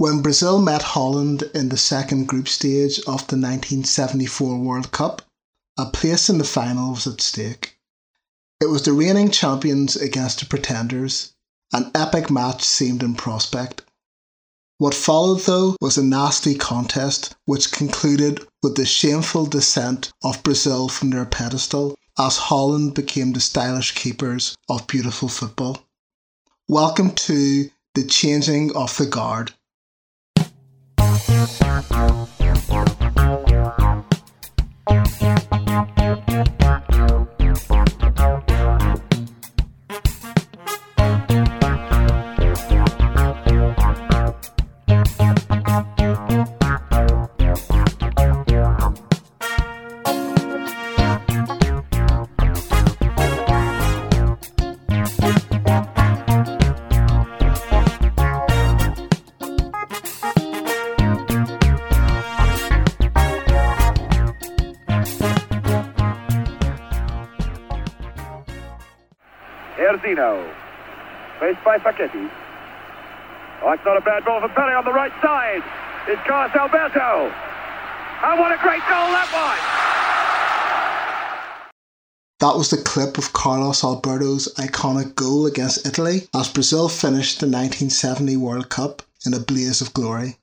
When Brazil met Holland in the second group stage of the 1974 World Cup, a place in the final was at stake. It was the reigning champions against the pretenders. An epic match seemed in prospect. What followed, though, was a nasty contest which concluded with the shameful descent of Brazil from their pedestal as Holland became the stylish keepers of beautiful football. Welcome to the changing of the guard. Thank you. By Facchetti. Oh, it's not a bad ball for Pele on the right side. It's Carlos Alberto. And what a great goal that was! That was the clip of Carlos Alberto's iconic goal against Italy as Brazil finished the 1970 World Cup in a blaze of glory.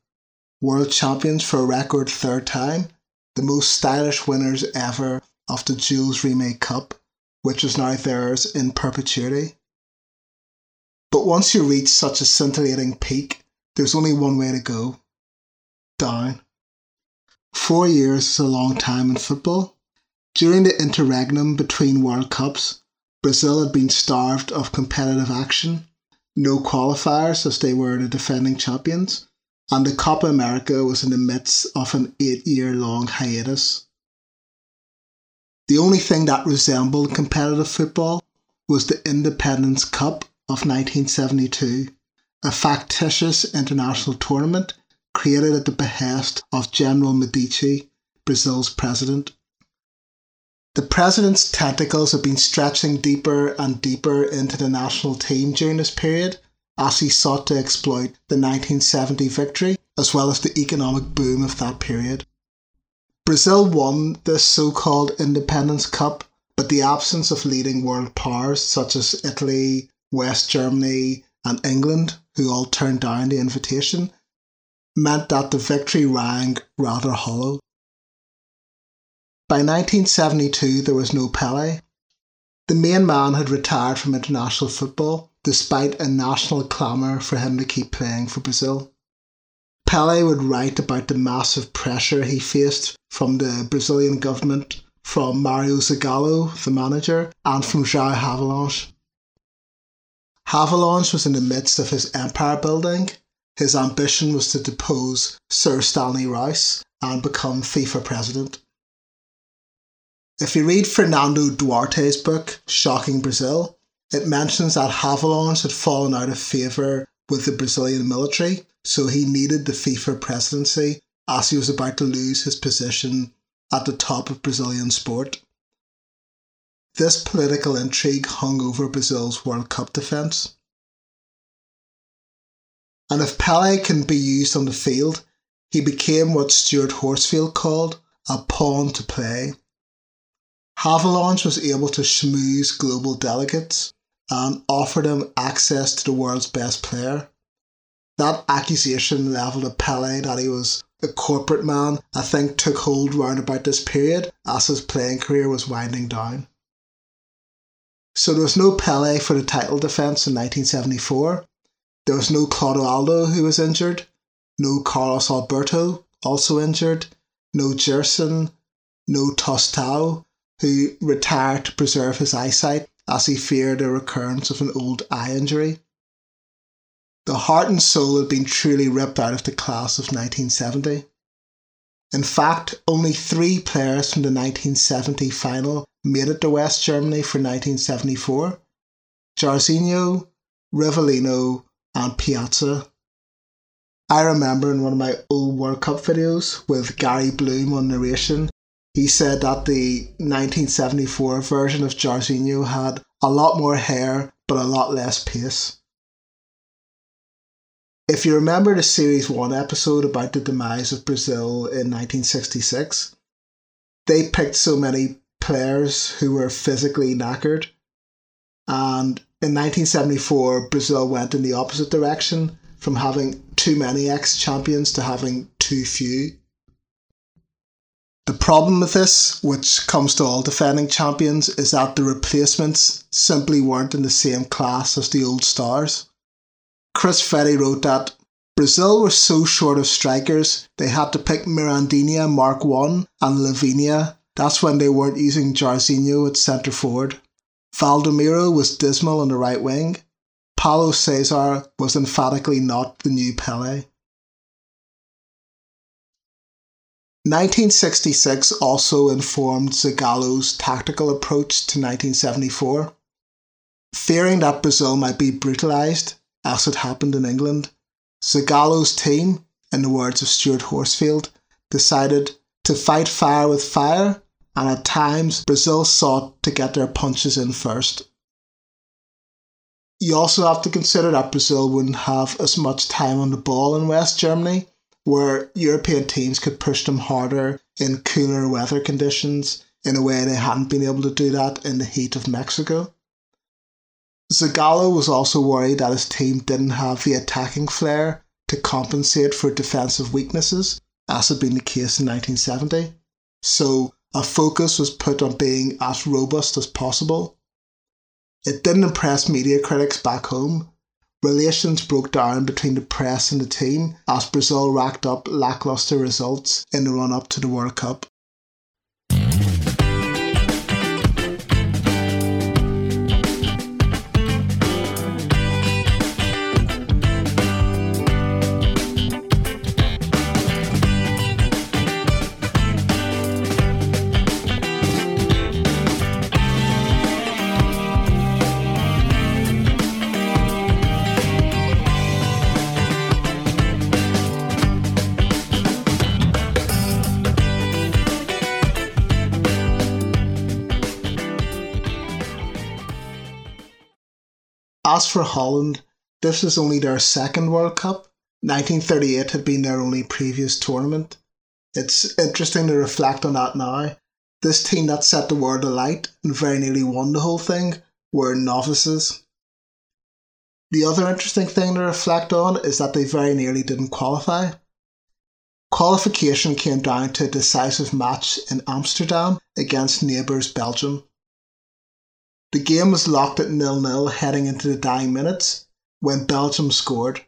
World champions for a record third time, the most stylish winners ever of the Jules Rimet Cup, which is now theirs in perpetuity. But once you reach such a scintillating peak, there's only one way to go down. Four years is a long time in football. During the interregnum between World Cups, Brazil had been starved of competitive action, no qualifiers as they were the defending champions, and the Copa America was in the midst of an eight year long hiatus. The only thing that resembled competitive football was the Independence Cup of 1972, a factitious international tournament created at the behest of General Medici, Brazil's president. The president's tentacles have been stretching deeper and deeper into the national team during this period as he sought to exploit the 1970 victory as well as the economic boom of that period. Brazil won this so called Independence Cup, but the absence of leading world powers such as Italy, West Germany, and England, who all turned down the invitation, meant that the victory rang rather hollow. By 1972, there was no Pele. The main man had retired from international football, despite a national clamour for him to keep playing for Brazil. Pele would write about the massive pressure he faced from the Brazilian government, from Mario Zagallo, the manager, and from João Havelange. Havelange was in the midst of his empire building. His ambition was to depose Sir Stanley Rouse and become FIFA president. If you read Fernando Duarte's book, Shocking Brazil, it mentions that Havelange had fallen out of favour with the Brazilian military so he needed the FIFA presidency as he was about to lose his position at the top of Brazilian sport. This political intrigue hung over Brazil's World Cup defence. And if Pele can be used on the field, he became what Stuart Horsfield called a pawn to play. Havelange was able to schmooze global delegates and offer them access to the world's best player that accusation levelled at Pele that he was a corporate man, I think took hold round about this period as his playing career was winding down. So there was no Pele for the title defence in 1974. There was no Clodoaldo, who was injured, no Carlos Alberto also injured, no Gerson, no Tostão who retired to preserve his eyesight as he feared a recurrence of an old eye injury. The heart and soul had been truly ripped out of the class of 1970. In fact, only three players from the 1970 final made it to West Germany for 1974 Jairzinho, Rivellino, and Piazza. I remember in one of my old World Cup videos with Gary Bloom on narration, he said that the 1974 version of Jairzinho had a lot more hair but a lot less pace. If you remember the Series 1 episode about the demise of Brazil in 1966, they picked so many players who were physically knackered. And in 1974, Brazil went in the opposite direction from having too many ex champions to having too few. The problem with this, which comes to all defending champions, is that the replacements simply weren't in the same class as the old stars. Cris Freddi wrote that Brazil were so short of strikers, they had to pick Mirandinha Mark 1 and Leivinha. That's when they weren't using Jairzinho at centre forward. Valdomiro was dismal on the right wing. Paulo Cesar was emphatically not the new Pele. 1966 also informed Zagallo's tactical approach to 1974. Fearing that Brazil might be brutalised, as had happened in England, Zagallo's team, in the words of Stuart Horsfield, decided to fight fire with fire, and at times Brazil sought to get their punches in first. You also have to consider that Brazil wouldn't have as much time on the ball in West Germany where European teams could push them harder in cooler weather conditions in a way they hadn't been able to do that in the heat of Mexico. Zagallo was also worried that his team didn't have the attacking flair to compensate for defensive weaknesses, as had been the case in 1970. So a focus was put on being as robust as possible. It didn't impress media critics back home, Relations broke down between the press and the team as Brazil racked up lacklustre results in the run up to the World Cup. As for Holland, this was only their second World Cup. 1938 had been their only previous tournament. It's interesting to reflect on that now. This team that set the world alight and very nearly won the whole thing were novices. The other interesting thing to reflect on is that they very nearly didn't qualify. Qualification came down to a decisive match in Amsterdam against neighbours Belgium. The game was locked at nil-nil heading into the dying minutes when Belgium scored.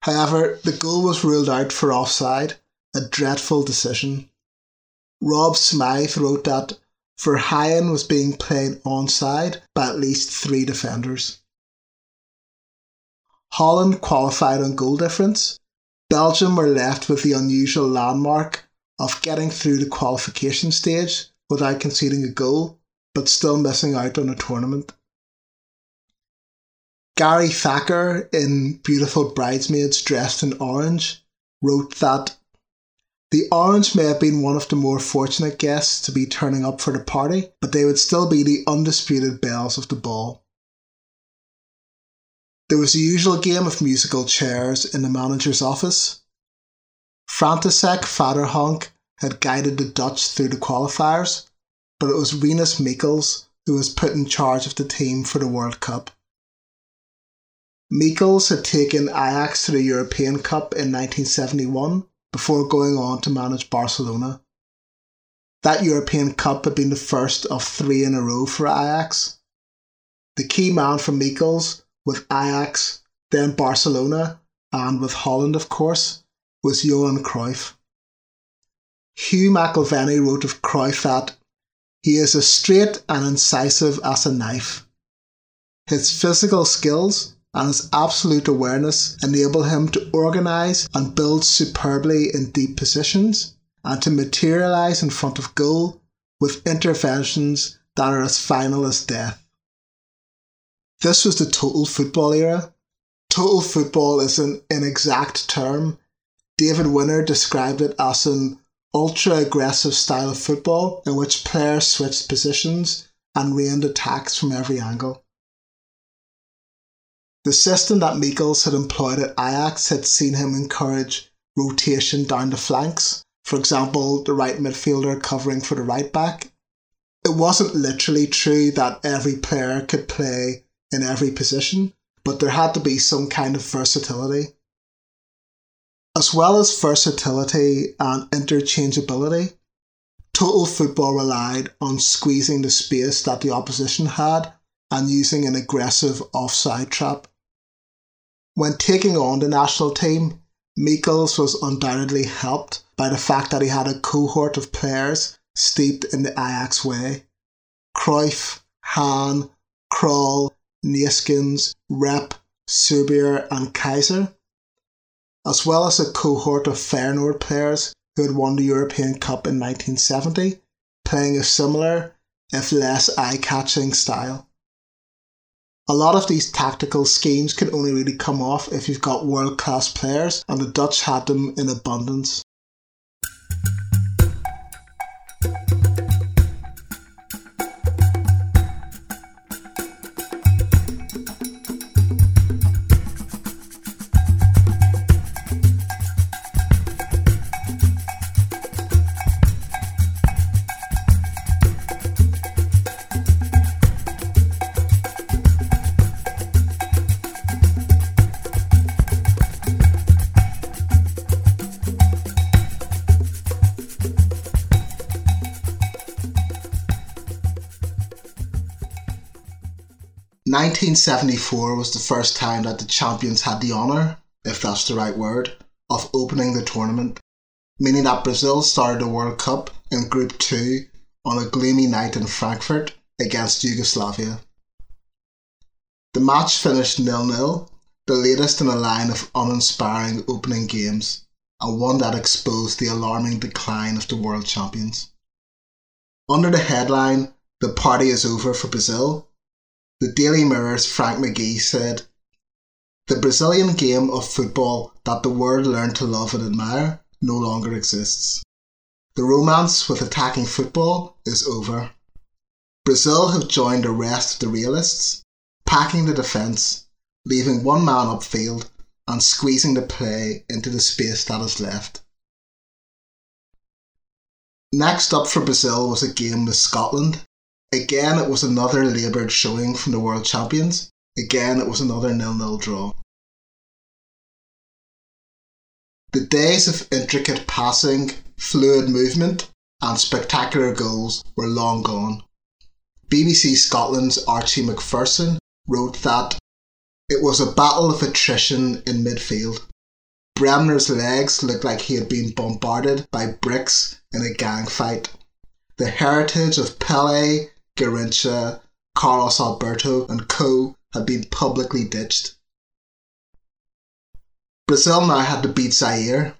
However, the goal was ruled out for offside, a dreadful decision. Rob Smyth wrote that Verheyen was being played onside by at least three defenders. Holland qualified on goal difference. Belgium were left with the unusual landmark of getting through the qualification stage without conceding a goal but still missing out on a tournament. Gary Thacker in Beautiful Bridesmaids Dressed in Orange wrote that the Orange may have been one of the more fortunate guests to be turning up for the party, but they would still be the undisputed belles of the ball. There was the usual game of musical chairs in the manager's office. František Fadrhonc had guided the Dutch through the qualifiers, but it was Rinus Michels who was put in charge of the team for the World Cup. Michels had taken Ajax to the European Cup in 1971 before going on to manage Barcelona. That European Cup had been the first of three in a row for Ajax. The key man for Michels, with Ajax, then Barcelona, and with Holland, of course, was Johan Cruyff. Hugh McIlvanney wrote of Cruyff that he is as straight and incisive as a knife. His physical skills and his absolute awareness enable him to organise and build superbly in deep positions and to materialise in front of goal with interventions that are as final as death. This was the total football era. Total football is an inexact term. David Winner described it as an ultra aggressive style of football in which players switched positions and rained attacks from every angle. The system that Michels had employed at Ajax had seen him encourage rotation down the flanks, for example, the right midfielder covering for the right back. It wasn't literally true that every player could play in every position, but there had to be some kind of versatility. As well as versatility and interchangeability, total football relied on squeezing the space that the opposition had and using an aggressive offside trap. When taking on the national team, Michels was undoubtedly helped by the fact that he had a cohort of players steeped in the Ajax way. Cruyff, Haan, Krol, Neeskens, Rep, Suurbier and Keizer as well as a cohort of Feyenoord players who had won the European Cup in 1970, playing a similar, if less eye catching style. A lot of these tactical schemes can only really come off if you've got world class players, and the Dutch had them in abundance. 1974 was the first time that the champions had the honour, if that's the right word, of opening the tournament, meaning that Brazil started the World Cup in Group 2 on a gloomy night in Frankfurt against Yugoslavia. The match finished nil-nil, the latest in a line of uninspiring opening games, and one that exposed the alarming decline of the world champions. Under the headline, The Party is Over for Brazil, the Daily Mirror's Frank McGee said, The Brazilian game of football that the world learned to love and admire no longer exists. The romance with attacking football is over. Brazil have joined the rest of the realists, packing the defence, leaving one man upfield, and squeezing the play into the space that is left. Next up for Brazil was a game with Scotland Again, it was another laboured showing from the world champions. Again, it was another nil-nil draw. The days of intricate passing, fluid movement, and spectacular goals were long gone. BBC Scotland's Archie Macpherson wrote that it was a battle of attrition in midfield. Bremner's legs looked like he had been bombarded by bricks in a gang fight. The heritage of Pele, Garrincha, uh, Carlos Alberto, and co had been publicly ditched. Brazil now had to beat Zaire.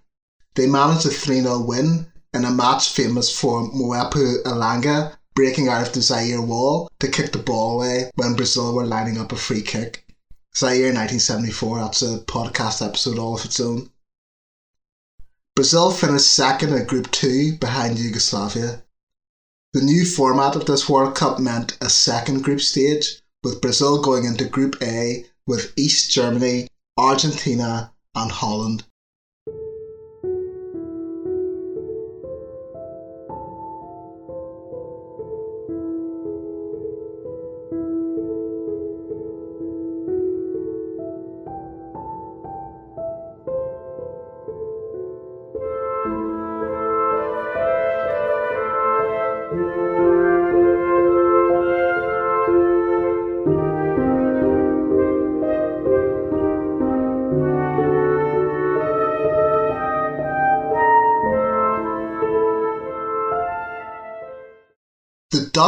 They managed a 3 0 win in a match famous for Mwepu Ilunga breaking out of the Zaire wall to kick the ball away when Brazil were lining up a free kick. Zaire 1974, that's a podcast episode all of its own. Brazil finished second in Group 2 behind Yugoslavia. The new format of this World Cup meant a second group stage, with Brazil going into Group A with East Germany, Argentina, and Holland.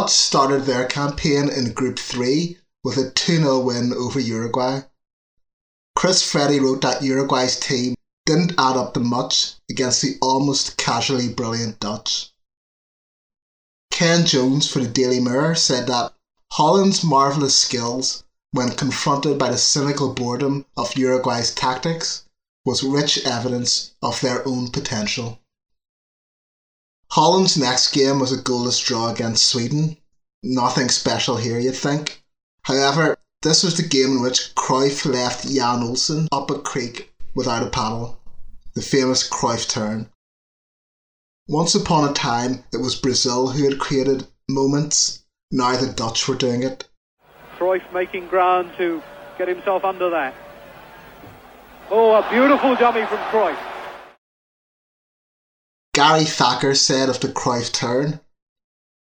Dutch started their campaign in Group 3 with a 2 0 win over Uruguay. Cris Freddi wrote that Uruguay's team didn't add up to much against the almost casually brilliant Dutch. Ken Jones for the Daily Mirror said that Holland's marvellous skills, when confronted by the cynical boredom of Uruguay's tactics, was rich evidence of their own potential. Holland's next game was a goalless draw against Sweden. Nothing special here, you'd think. However, This was the game in which Cruyff left Jan Olsson up a creek without a paddle, the famous Cruyff turn. Once upon a time, it was Brazil who had created moments. Now the Dutch were doing it. Cruyff making ground to get himself under that. Oh, a beautiful dummy from Cruyff. Gary Thacker said of the Cruyff turn,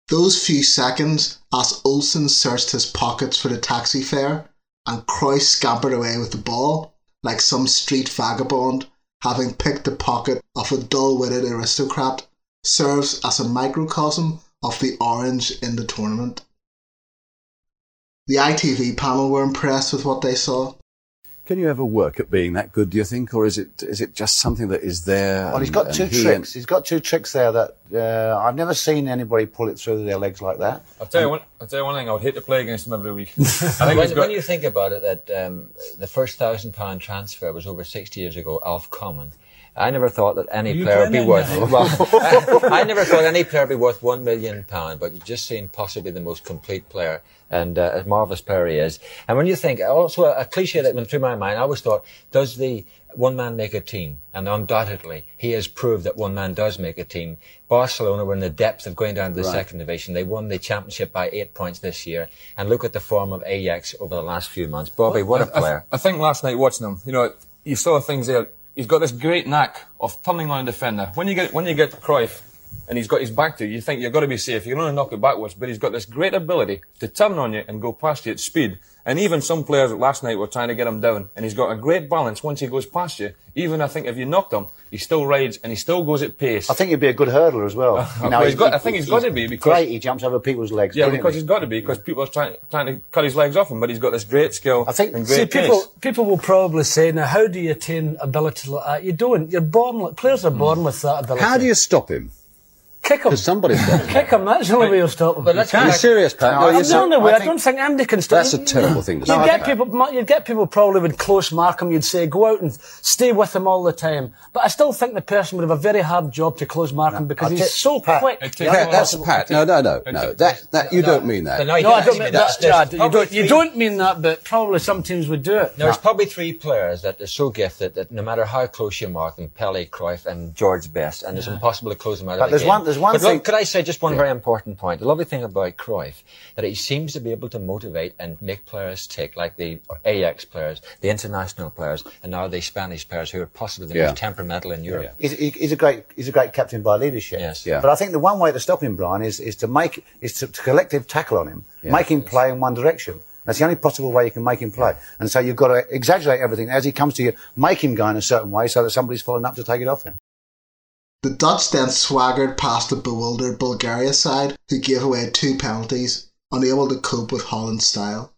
those few seconds as Olsson searched his pockets for the taxi fare and Cruyff scampered away with the ball like some street vagabond having picked the pocket of a dull-witted aristocrat serves as a microcosm of the orange in the tournament. The ITV panel were impressed with what they saw. Can you ever work at being that good? Do you think, or is it is it just something that is there? Well, he's got two he tricks. He's got two tricks there that uh, I've never seen anybody pull it through their legs like that. I'll tell you one. I'll tell you one thing. I would hate to play against him every week. I think when, got... when, you think about it, that um, the first thousand pound transfer was over sixty years ago. Alf Common. I never thought that any player would be worth. Well, I, I, never thought any player would be worth one million pound, but you've just seen possibly the most complete player and uh, as marvelous player he is. And when you think, also a, a cliche that went through my mind, I always thought, does the one man make a team? And undoubtedly, he has proved that one man does make a team. Barcelona were in the depth of going down to the right. second division. They won the championship by eight points this year. And look at the form of Ajax over the last few months. Bobby, what a player. I, I, think last night watching him, you know, you saw things there he's got this great knack of turning on a defender. When you get when you get Cruyff and he's got his back to you, you think you've got to be safe. You can only knock it backwards, but he's got this great ability to turn on you and go past you at speed. And even some players last night were trying to get him down, and he's got a great balance once he goes past you. Even I think if you knocked him, he still rides and he still goes at pace. I think he'd be a good hurdler as well. you know, well, got, I think he's, he's got to be because great. He jumps over people's legs. Yeah, because he's got to be because people are trying trying to cut his legs off him, but he's got this great skill. I think. And great see, people people will probably say, now, how do you attain ability like that? You don't. You're born. Players are born mm. with that ability. How do you stop him? Kick him. Because somebody's got him. Kick him. That's the only way you'll stop him. But let's Are you serious, Pat? No, no, the only way. I, I don't think Andy can stop That's a terrible thing to say. You'd get people, you'd get people probably would close mark him. You'd say, go out and stay with him all the time. But I still think the person would have a very hard job to close mark him because he's so Pat, quick. Pat, that's Pat. No, no, no, no. That, that, you don't mean that. No, I don't mean that. Chad, you don't, you don't mean that, but probably some teams would do it. There's probably three players that are so gifted that no matter how close you mark them, Pele, Cruyff and George Best, and it's impossible to close them out but there's One, there's one thing. Could I say just one yeah. very important point. The lovely thing about Cruyff, that he seems to be able to motivate and make players tick, like the Ajax players, the international players, and now the Spanish players who are possibly the yeah. most temperamental in Europe. Yeah. He's, he's, a great, he's a great captain by leadership. Yes. Yeah. But I think the one way to stop him, Brian, is, is to make, is to, to collective tackle on him, make him play in one direction. That's the only possible way you can make him play. And so you've got to exaggerate everything as he comes to you, make him go in a certain way so that somebody's following up to take it off him. The Dutch then swaggered past the bewildered Bulgaria side, who gave away two penalties, unable to cope with Holland's style.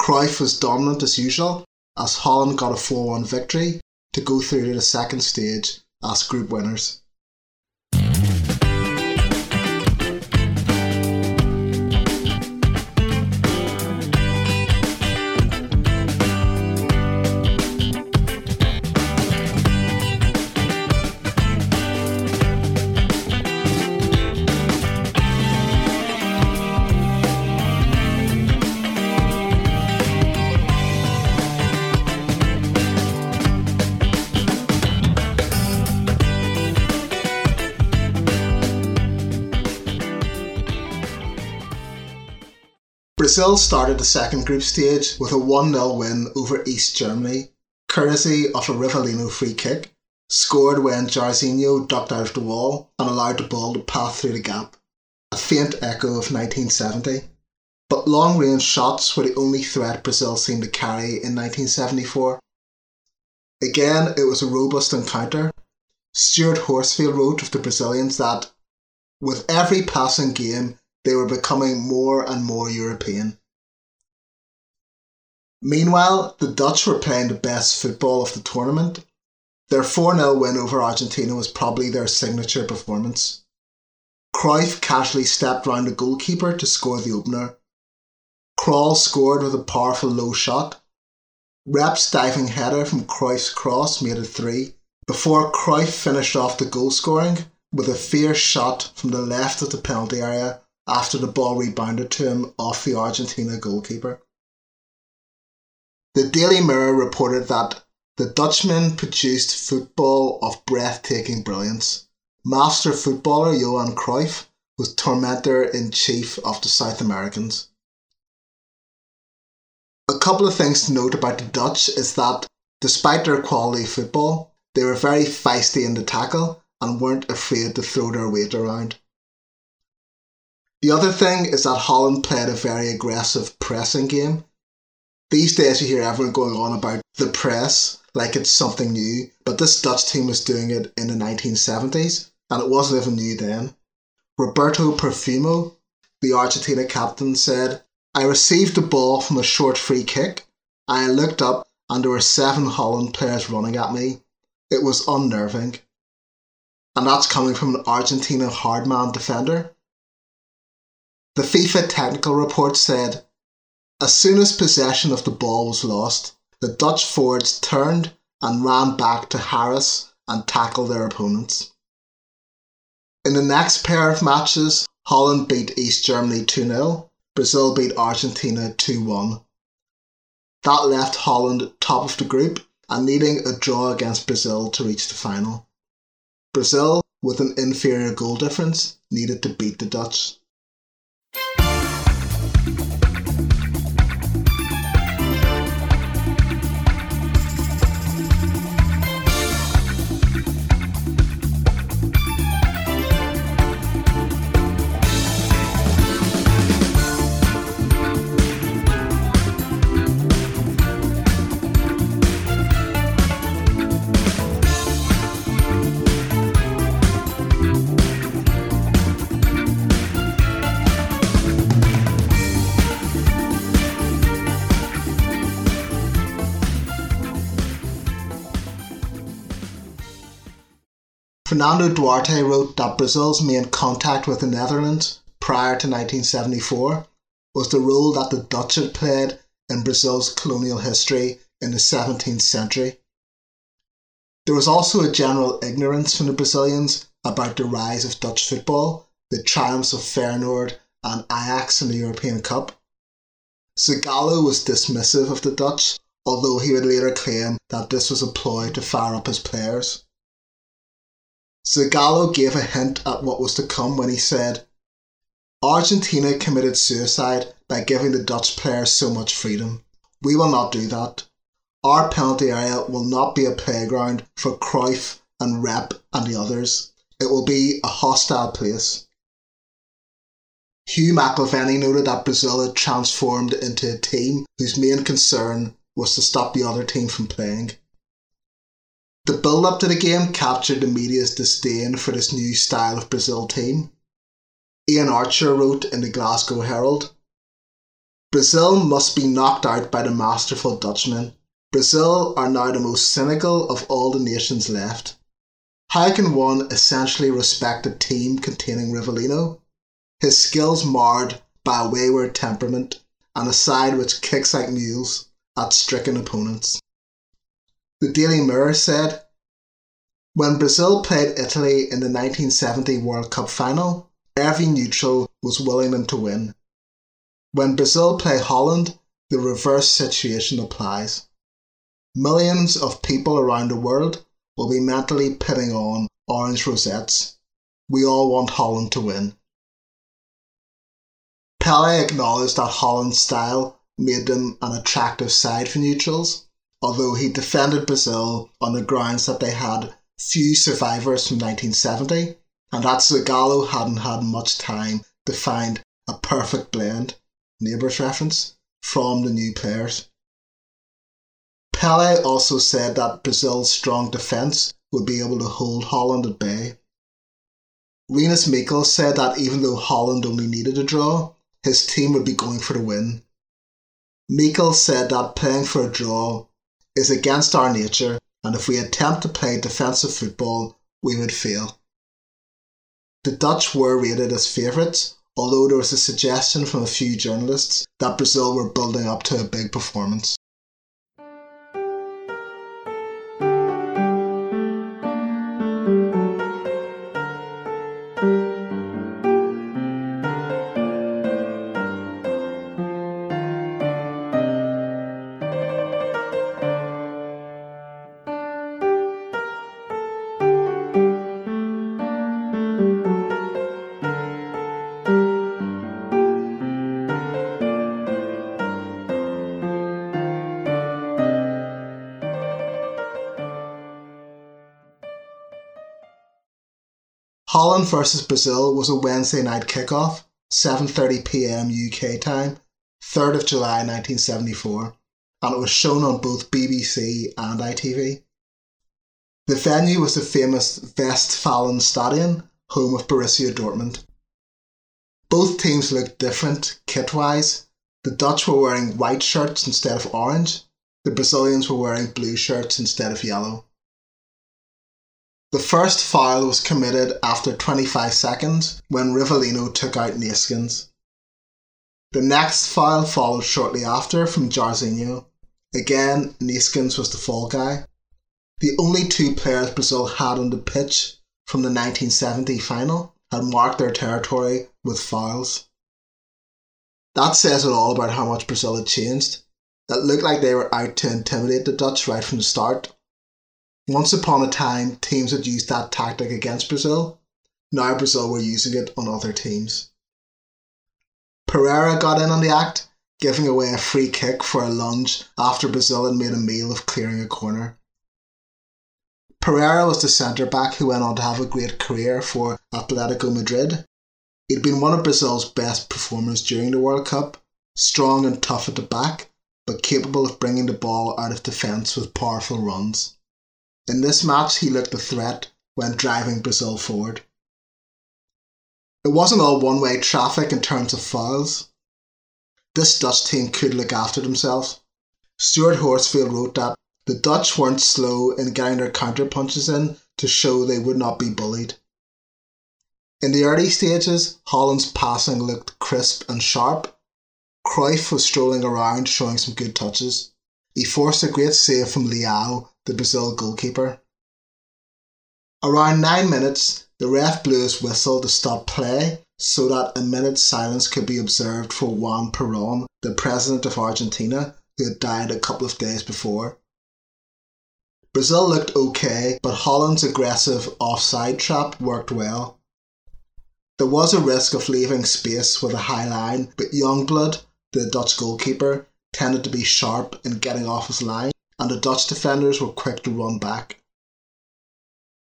Cruyff was dominant as usual, as Holland got a 4 1 victory to go through to the second stage as group winners. Brazil started the second group stage with a 1 0 win over East Germany, courtesy of a Rivellino free kick, scored when Jairzinho ducked out of the wall and allowed the ball to pass through the gap. A faint echo of 1970. But long range shots were the only threat Brazil seemed to carry in 1974. Again, it was a robust encounter. Stuart Horsfield wrote of the Brazilians that, with every passing game, they were becoming more and more European. Meanwhile, the Dutch were playing the best football of the tournament. Their 4 0 win over Argentina was probably their signature performance. Cruyff casually stepped round the goalkeeper to score the opener. Krol scored with a powerful low shot. Rep's diving header from Cruyff's cross made it 3, before Cruyff finished off the goal scoring with a fierce shot from the left of the penalty area after the ball rebounded to him off the Argentina goalkeeper. The Daily Mirror reported that the Dutchman produced football of breathtaking brilliance. Master footballer Johan Cruyff was tormentor in chief of the South Americans. A couple of things to note about the Dutch is that despite their quality football, they were very feisty in the tackle and weren't afraid to throw their weight around. The other thing is that Holland played a very aggressive pressing game these days, you hear everyone going on about the press like it's something new, but this Dutch team was doing it in the 1970s, and it wasn't even new then. Roberto Perfumo, the Argentina captain, said, I received the ball from a short free kick. I looked up, and there were seven Holland players running at me. It was unnerving. And that's coming from an Argentina hardman defender. The FIFA technical report said as soon as possession of the ball was lost, the Dutch forwards turned and ran back to harass and tackle their opponents. In the next pair of matches, Holland beat East Germany 2 0, Brazil beat Argentina 2 1. That left Holland top of the group and needing a draw against Brazil to reach the final. Brazil, with an inferior goal difference, needed to beat the Dutch. Fernando Duarte wrote that Brazil's main contact with the Netherlands prior to 1974 was the role that the Dutch had played in Brazil's colonial history in the 17th century. There was also a general ignorance from the Brazilians about the rise of Dutch football, the triumphs of Feyenoord and Ajax in the European Cup. Zagallo was dismissive of the Dutch, although he would later claim that this was a ploy to fire up his players. Zagallo gave a hint at what was to come when he said, Argentina committed suicide by giving the Dutch players so much freedom. We will not do that. Our penalty area will not be a playground for Cruyff and Rep and the others. It will be a hostile place. Hugh McIlvanney noted that Brazil had transformed into a team whose main concern was to stop the other team from playing. The build up to the game captured the media's disdain for this new style of Brazil team. Ian Archer wrote in the Glasgow Herald Brazil must be knocked out by the masterful Dutchmen. Brazil are now the most cynical of all the nations left. How can one essentially respect a team containing Rivellino? His skills marred by a wayward temperament and a side which kicks like mules at stricken opponents. The Daily Mirror said, When Brazil played Italy in the 1970 World Cup final, every neutral was willing them to win. When Brazil play Holland, the reverse situation applies. Millions of people around the world will be mentally putting on orange rosettes. We all want Holland to win. Pele acknowledged that Holland's style made them an attractive side for neutrals although he defended Brazil on the grounds that they had few survivors from 1970 and that Zagallo hadn't had much time to find a perfect blend, neighbours reference, from the new players. Pele also said that Brazil's strong defence would be able to hold Holland at bay. Rinus Michels said that even though Holland only needed a draw, his team would be going for the win. Michels said that playing for a draw is against our nature, and if we attempt to play defensive football, we would fail. The Dutch were rated as favourites, although there was a suggestion from a few journalists that Brazil were building up to a big performance. Versus Brazil was a Wednesday night kickoff, 7:30 p.m. UK time, 3rd of July 1974, and it was shown on both BBC and ITV. The venue was the famous Westfalenstadion, home of Borussia Dortmund. Both teams looked different kit-wise. The Dutch were wearing white shirts instead of orange. The Brazilians were wearing blue shirts instead of yellow. The first foul was committed after 25 seconds when Rivellino took out Neeskens. The next foul followed shortly after from Jairzinho. Again, Neeskens was the fall guy. The only two players Brazil had on the pitch from the 1970 final had marked their territory with fouls. That says it all about how much Brazil had changed. It looked like they were out to intimidate the Dutch right from the start, once upon a time, teams had used that tactic against Brazil. Now Brazil were using it on other teams. Pereira got in on the act, giving away a free kick for a lunge after Brazil had made a meal of clearing a corner. Pereira was the centre back who went on to have a great career for Atletico Madrid. He'd been one of Brazil's best performers during the World Cup, strong and tough at the back, but capable of bringing the ball out of defence with powerful runs. In this match, he looked a threat when driving Brazil forward. It wasn't all one way traffic in terms of fouls. This Dutch team could look after themselves. Stuart Horsfield wrote that the Dutch weren't slow in getting their counter punches in to show they would not be bullied. In the early stages, Holland's passing looked crisp and sharp. Cruyff was strolling around showing some good touches. He forced a great save from Leao the Brazil goalkeeper. Around nine minutes, the ref blew his whistle to stop play so that a minute's silence could be observed for Juan Perón, the president of Argentina, who had died a couple of days before. Brazil looked okay, but Holland's aggressive offside trap worked well. There was a risk of leaving space with a high line, but Jongbloed, the Dutch goalkeeper, tended to be sharp in getting off his line and the Dutch defenders were quick to run back.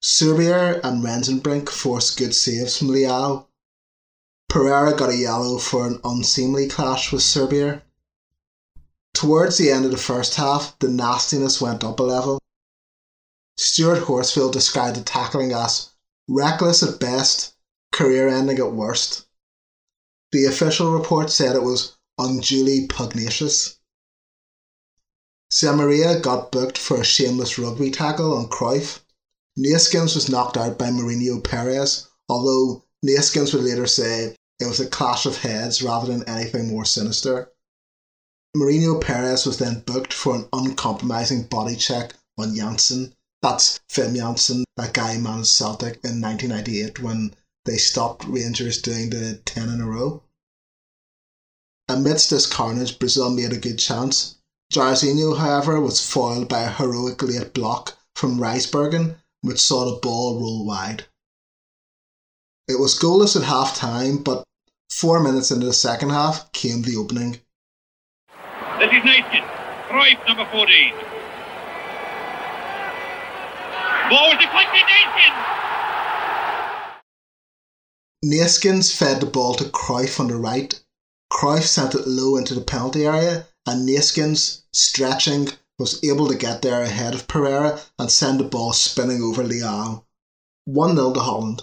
Suurbier and Rensenbrink forced good saves from Leao. Pereira got a yellow for an unseemly clash with Suurbier. Towards the end of the first half, the nastiness went up a level. Stuart Horsfield described the tackling as reckless at best, career ending at worst. The official report said it was unduly pugnacious. Zé Maria got booked for a shameless rugby tackle on Cruyff. Neeskens was knocked out by Marinho Peres, although Neeskens would later say it was a clash of heads rather than anything more sinister. Marinho Peres was then booked for an uncompromising body check on Jansen. That's Wim Jansen, that guy who managed Celtic in 1998 when they stopped Rangers doing the 10 in a row. Amidst this carnage, Brazil made a good chance, Jairzinho, however, was foiled by a heroic late block from Rijsbergen, which saw the ball roll wide. It was goalless at half time, but four minutes into the second half came the opening. This is Neeskens, Cruyff, number 14. Ball was deflected, Neeskens! Neeskens fed the ball to Cruyff on the right. Cruyff sent it low into the penalty area, and Neeskens, stretching, was able to get there ahead of Pereira and send the ball spinning over Leao. 1 0 to Holland.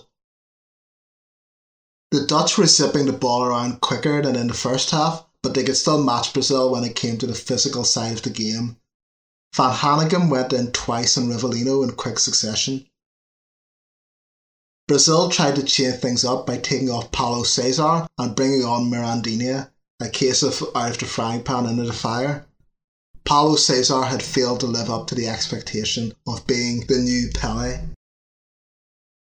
The Dutch were zipping the ball around quicker than in the first half, but they could still match Brazil when it came to the physical side of the game. Van Hanegem went in twice on Rivellino in quick succession. Brazil tried to change things up by taking off Paulo Cesar and bringing on Mirandinha, a case of out of the frying pan into the fire. Paulo Cesar had failed to live up to the expectation of being the new Pele.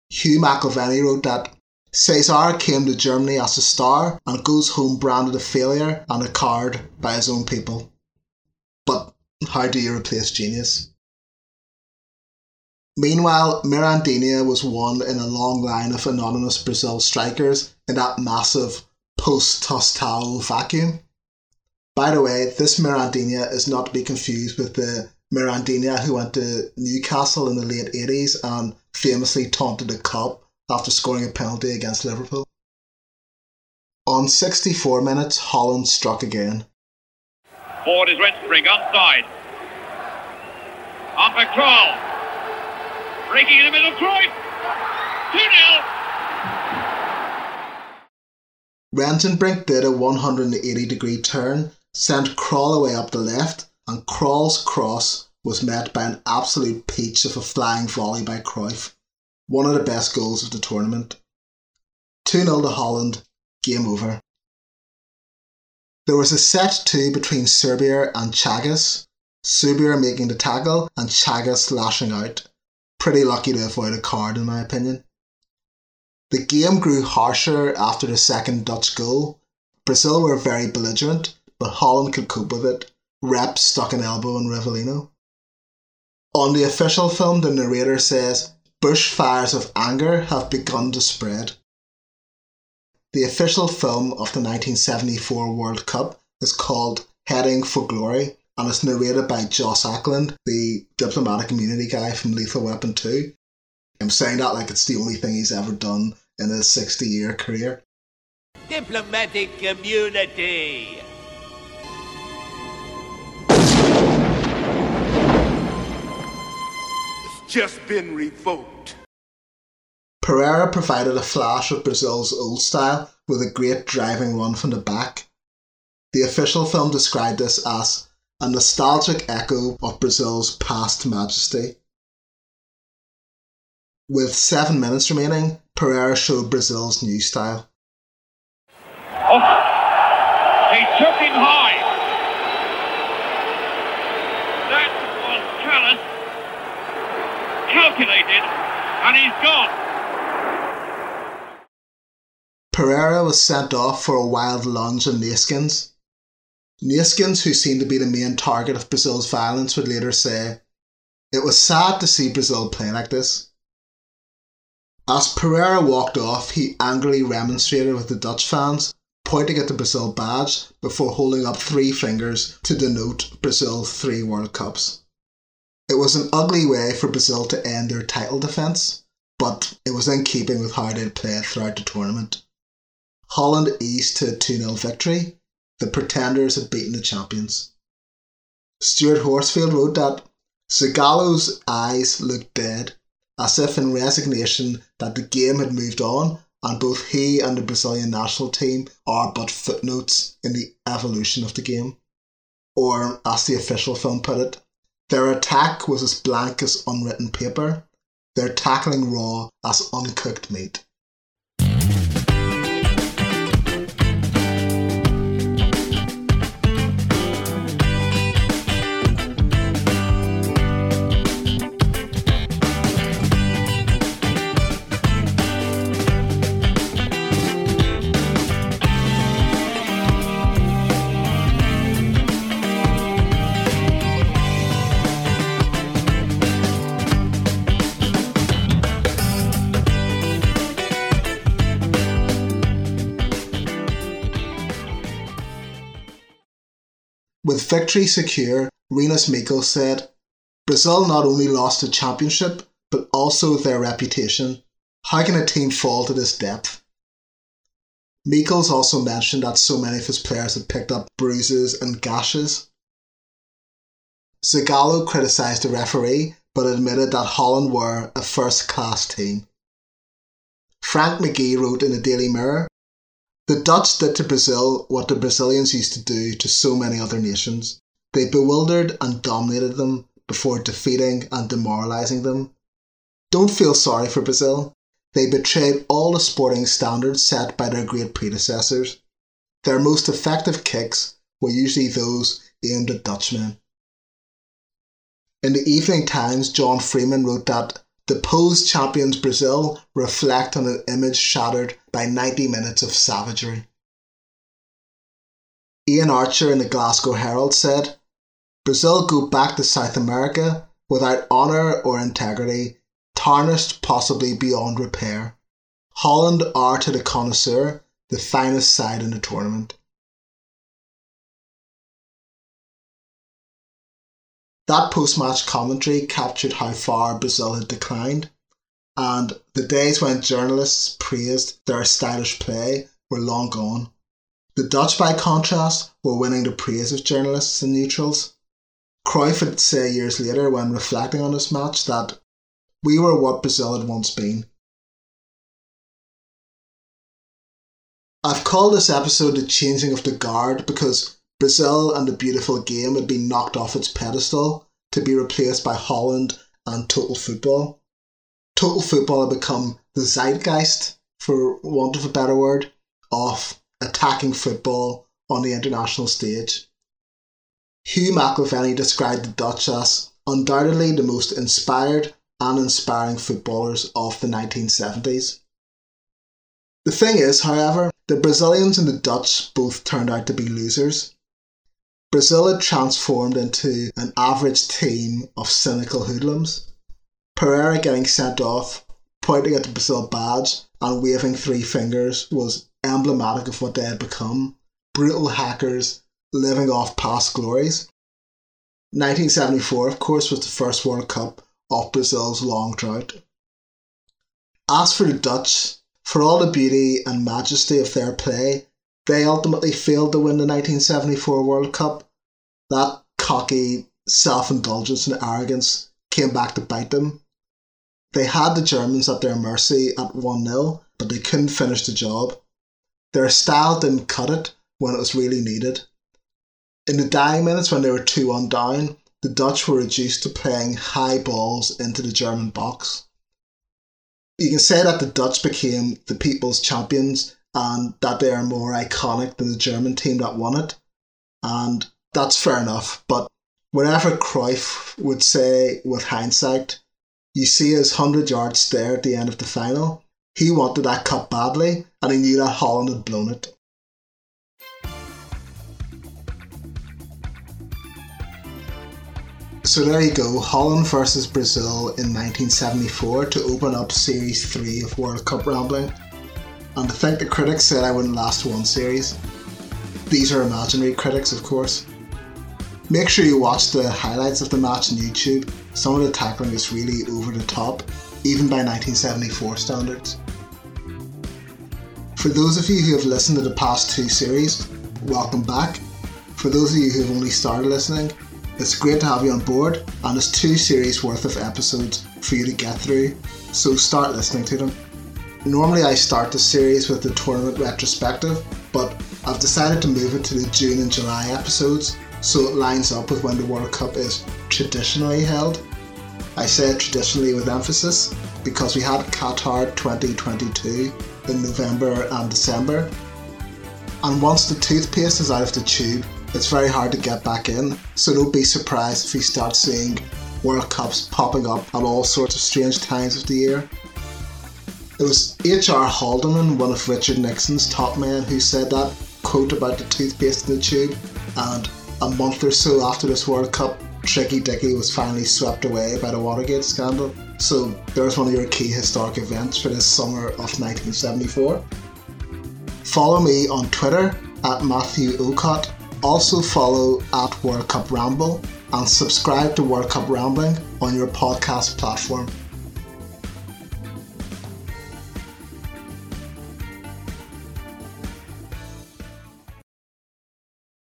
Hugh McIlvanney wrote that Cesar came to Germany as a star and goes home branded a failure and a card by his own people. But how do you replace genius? Meanwhile, Mirandinha was one in a long line of anonymous Brazil strikers in that massive post Tostão vacuum. By the way, this Mirandinha is not to be confused with the Mirandinha who went to Newcastle in the late 80s and famously taunted a cop after scoring a penalty against Liverpool. On 64 minutes, Holland struck again. Forward is Rensenbrink. On for Krol. Breaking in the middle, Cruyff. 2-0. Rensenbrink did a 180 degree turn, sent Krol away up the left, and Krol's cross was met by an absolute peach of a flying volley by Cruyff. One of the best goals of the tournament. 2 0 to Holland, game over. There was a set two between Suurbier and Chagas, Suurbier making the tackle and Chagas lashing out. Pretty lucky to avoid a card, in my opinion. The game grew harsher after the second Dutch goal. Brazil were very belligerent, but Holland could cope with it. Rep stuck an elbow in Rivellino. On the official film, the narrator says, Bushfires of anger have begun to spread. The official film of the 1974 World Cup is called Heading for Glory and it's narrated by Joss Ackland, the diplomatic immunity guy from Lethal Weapon 2. I'm saying that like it's the only thing he's ever done in his 60 year career. Diplomatic community. It's just been revoked. Pereira provided a flash of Brazil's old style with a great driving run from the back. The official film described this as a nostalgic echo of Brazil's past majesty. With seven minutes remaining, Pereira showed Brazil's new style. Oh, he took him high. That was callous, calculated, and he's gone. Pereira was sent off for a wild lunge on Neeskens. Neeskens, who seemed to be the main target of Brazil's violence, would later say, It was sad to see Brazil play like this. As Pereira walked off, he angrily remonstrated with the Dutch fans, pointing at the Brazil badge before holding up three fingers to denote Brazil's three World Cups. It was an ugly way for Brazil to end their title defence, but it was in keeping with how they'd played throughout the tournament. Holland eased to a 2 0 victory, the pretenders had beaten the champions. Stuart Horsfield wrote that Zagallo's eyes looked dead, as if in resignation that the game had moved on and both he and the Brazilian national team are but footnotes in the evolution of the game. Or, as the official film put it, their attack was as blank as unwritten paper, their tackling raw as uncooked meat. With victory secure, Rinus Michels said, Brazil not only lost the championship, but also their reputation. How can a team fall to this depth? Michels also mentioned that so many of his players had picked up bruises and gashes. Zagallo criticised the referee, but admitted that Holland were a first class team. Frank McGee wrote in the Daily Mirror the Dutch did to Brazil what the Brazilians used to do to so many other nations. They bewildered and dominated them before defeating and demoralising them. Don't feel sorry for Brazil. They betrayed all the sporting standards set by their great predecessors. Their most effective kicks were usually those aimed at Dutchmen. In the Evening Times, John Freeman wrote that the posed champions Brazil reflect on an image shattered by 90 minutes of savagery. Ian Archer in the Glasgow Herald said, Brazil go back to South America without honour or integrity, tarnished possibly beyond repair. Holland are to the connoisseur the finest side in the tournament. That post match commentary captured how far Brazil had declined. And the days when journalists praised their stylish play were long gone. The Dutch, by contrast, were winning the praise of journalists and neutrals. Cruyff would say years later, when reflecting on this match, that we were what Brazil had once been. I've called this episode the changing of the guard because Brazil and the beautiful game had been knocked off its pedestal to be replaced by Holland and total football. Total football had become the zeitgeist, for want of a better word, of attacking football on the international stage. Hugh McIlvanney described the Dutch as undoubtedly the most inspired and inspiring footballers of the 1970s. The thing is, however, the Brazilians and the Dutch both turned out to be losers. Brazil had transformed into an average team of cynical hoodlums. Pereira getting sent off, pointing at the Brazil badge, and waving three fingers was emblematic of what they had become brutal hackers living off past glories. 1974, of course, was the first World Cup of Brazil's long drought. As for the Dutch, for all the beauty and majesty of their play, they ultimately failed to win the 1974 World Cup. That cocky self indulgence and arrogance came back to bite them. They had the Germans at their mercy at 1 0, but they couldn't finish the job. Their style didn't cut it when it was really needed. In the dying minutes, when they were 2 1 down, the Dutch were reduced to playing high balls into the German box. You can say that the Dutch became the people's champions and that they are more iconic than the German team that won it. And that's fair enough. But whatever Cruyff would say with hindsight, you see his 100 yard stare at the end of the final. He wanted that cup badly, and he knew that Holland had blown it. So there you go, Holland versus Brazil in 1974 to open up Series 3 of World Cup Rambling. And to think the critics said I wouldn't last one series. These are imaginary critics, of course. Make sure you watch the highlights of the match on YouTube. Some of the tackling is really over the top, even by 1974 standards. For those of you who have listened to the past two series, welcome back. For those of you who have only started listening, it's great to have you on board, and there's two series worth of episodes for you to get through, so start listening to them. Normally, I start the series with the tournament retrospective, but I've decided to move it to the June and July episodes so it lines up with when the World Cup is traditionally held. I say traditionally with emphasis because we had Qatar 2022 in November and December. And once the toothpaste is out of the tube, it's very hard to get back in, so don't be surprised if you start seeing World Cups popping up at all sorts of strange times of the year. It was H.R. Haldeman, one of Richard Nixon's top men, who said that quote about the toothpaste in the tube, and a month or so after this World Cup, Tricky Dicky was finally swept away by the Watergate scandal. So there's one of your key historic events for this summer of 1974. Follow me on Twitter at Matthew Ocott also follow at World Cup Ramble and subscribe to World Cup Rambling on your podcast platform.